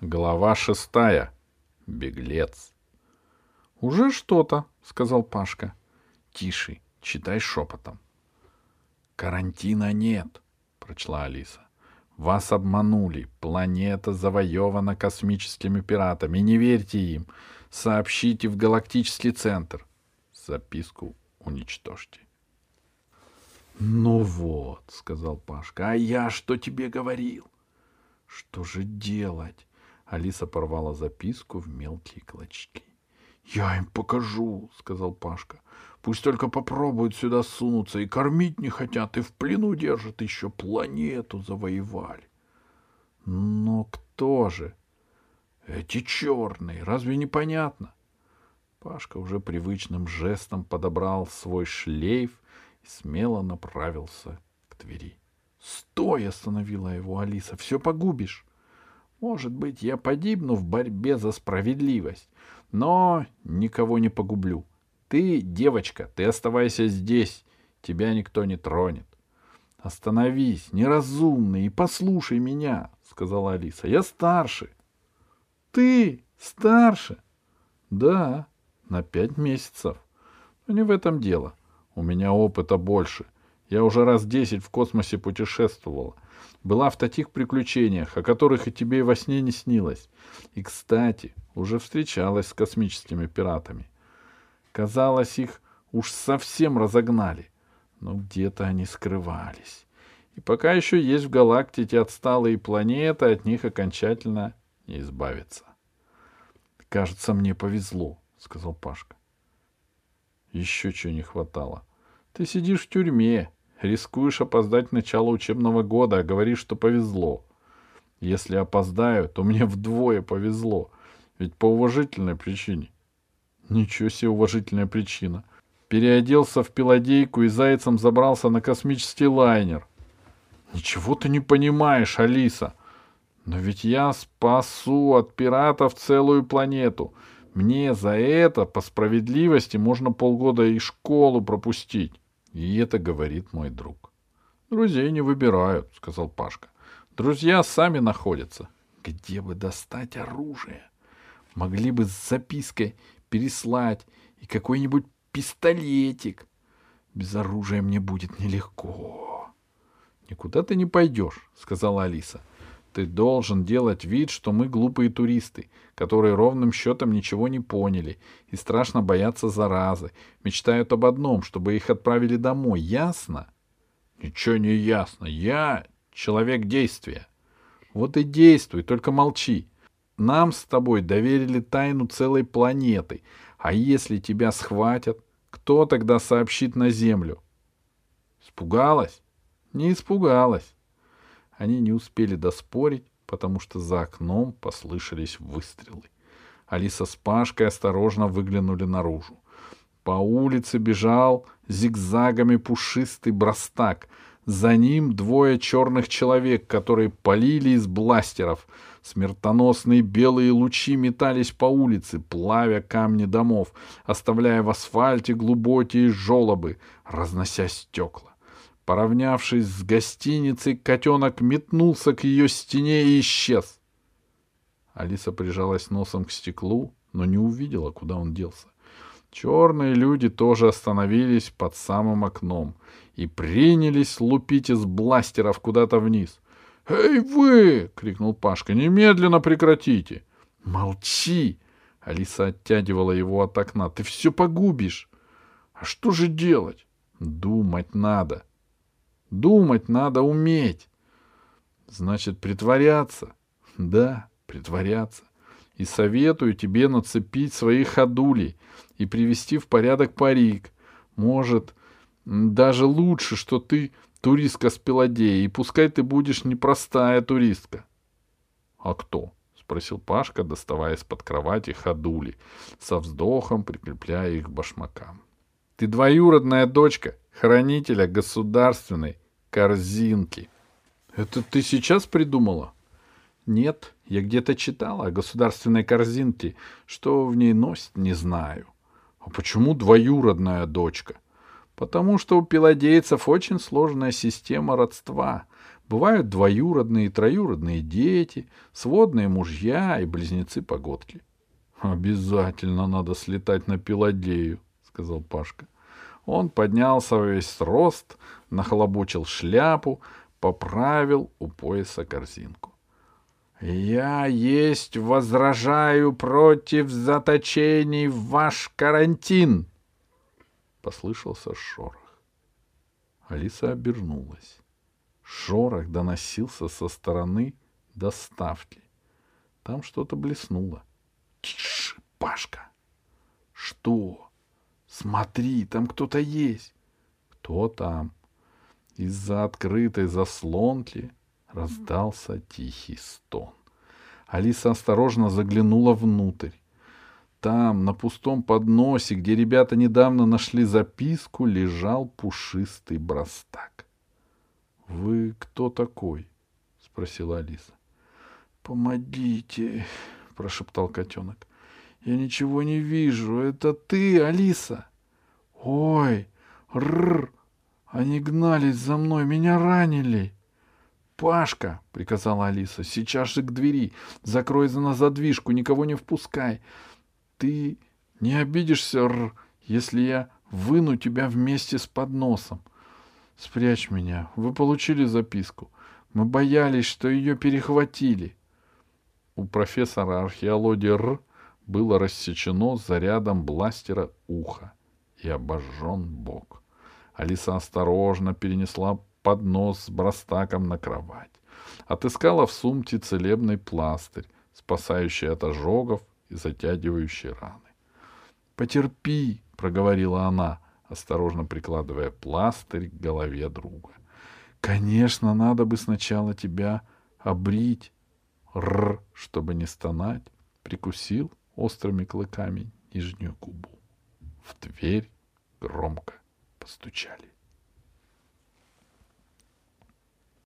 Глава шестая. Беглец. Уже что-то, сказал Пашка. Тише, читай шепотом. Карантина нет, прочла Алиса. Вас обманули. Планета завоевана космическими пиратами. Не верьте им. Сообщите в галактический центр. Записку уничтожьте. Ну вот, сказал Пашка. А я что тебе говорил? Что же делать? Алиса порвала записку в мелкие клочки. Я им покажу, сказал Пашка. Пусть только попробуют сюда сунуться и кормить не хотят, и в плену держат, еще планету завоевали. Но кто же? Эти черные, разве непонятно? Пашка уже привычным жестом подобрал свой шлейф и смело направился к двери. «Стой!» — остановила его Алиса. «Все погубишь!» «Может быть, я погибну в борьбе за справедливость, но никого не погублю. Ты, девочка, ты оставайся здесь, тебя никто не тронет. Остановись, неразумный, и послушай меня, сказала Алиса. Я старше. Ты старше? Да, на пять месяцев. Но не в этом дело. У меня опыта больше. Я уже раз десять в космосе путешествовала. Была в таких приключениях, о которых и тебе и во сне не снилось. И, кстати, уже встречалась с космическими пиратами. Казалось, их уж совсем разогнали. Но где-то они скрывались. И пока еще есть в галактике отсталые планеты, от них окончательно не избавиться. — Кажется, мне повезло, — сказал Пашка. — Еще чего не хватало. Ты сидишь в тюрьме, рискуешь опоздать к началу учебного года, а говоришь, что повезло. Если опоздаю, то мне вдвое повезло, ведь по уважительной причине. Ничего себе уважительная причина. Переоделся в пилодейку и зайцем забрался на космический лайнер. Ничего ты не понимаешь, Алиса. Но ведь я спасу от пиратов целую планету. Мне за это, по справедливости, можно полгода и школу пропустить. И это говорит мой друг. Друзей не выбирают, сказал Пашка. Друзья сами находятся. Где бы достать оружие? Могли бы с запиской переслать и какой-нибудь пистолетик. Без оружия мне будет нелегко. — Никуда ты не пойдешь, — сказала Алиса. — Ты должен делать вид, что мы глупые туристы, которые ровным счетом ничего не поняли и страшно боятся заразы, мечтают об одном, чтобы их отправили домой. Ясно? — Ничего не ясно. Я человек действия. — Вот и действуй, только молчи. Нам с тобой доверили тайну целой планеты. А если тебя схватят, кто тогда сообщит на Землю? Испугалась? Не испугалась. Они не успели доспорить, потому что за окном послышались выстрелы. Алиса с Пашкой осторожно выглянули наружу. По улице бежал зигзагами пушистый брастак. За ним двое черных человек, которые полили из бластеров — Смертоносные белые лучи метались по улице, плавя камни домов, оставляя в асфальте глубокие желобы, разнося стекла. Поравнявшись с гостиницей, котенок метнулся к ее стене и исчез. Алиса прижалась носом к стеклу, но не увидела, куда он делся. Черные люди тоже остановились под самым окном и принялись лупить из бластеров куда-то вниз — «Эй, вы!» — крикнул Пашка. «Немедленно прекратите!» «Молчи!» — Алиса оттягивала его от окна. «Ты все погубишь!» «А что же делать?» «Думать надо!» «Думать надо уметь!» «Значит, притворяться?» «Да, притворяться. И советую тебе нацепить свои ходули и привести в порядок парик. Может, даже лучше, что ты туристка с пеладеей, и пускай ты будешь непростая туристка. — А кто? — спросил Пашка, доставая из-под кровати ходули, со вздохом прикрепляя их к башмакам. — Ты двоюродная дочка хранителя государственной корзинки. — Это ты сейчас придумала? — Нет, я где-то читала о государственной корзинке, что в ней носит, не знаю. — А почему двоюродная дочка? — Потому что у пеладейцев очень сложная система родства. Бывают двоюродные и троюродные дети, сводные мужья и близнецы-погодки. — Обязательно надо слетать на Пиладею, — сказал Пашка. Он поднялся во весь рост, нахлобучил шляпу, поправил у пояса корзинку. — Я есть возражаю против заточений в ваш карантин! — послышался шорох. Алиса обернулась. Шорох доносился со стороны доставки. Там что-то блеснуло. — Тише, Пашка! — Что? Смотри, там кто-то есть. — Кто там? Из-за открытой заслонки раздался тихий стон. Алиса осторожно заглянула внутрь. Там, на пустом подносе, где ребята недавно нашли записку, лежал пушистый брастак. — Вы кто такой? — спросила Алиса. — Помогите, — прошептал котенок. — Я ничего не вижу. Это ты, Алиса? — Ой, рр! Они гнались за мной, меня ранили. — Пашка, — приказала Алиса, — сейчас же к двери. Закрой за нас задвижку, никого не впускай. Ты не обидишься, рр, если я выну тебя вместе с подносом. — Спрячь меня. Вы получили записку. Мы боялись, что ее перехватили. У профессора археологии Р было рассечено зарядом бластера ухо и обожжен бок. Алиса осторожно перенесла поднос с брастаком на кровать. Отыскала в сумке целебный пластырь, спасающий от ожогов и затягивающий раны. «Потерпи», — проговорила она, осторожно прикладывая пластырь к голове друга. Конечно, надо бы сначала тебя обрить. Р, чтобы не стонать, прикусил острыми клыками нижнюю губу. В дверь громко постучали.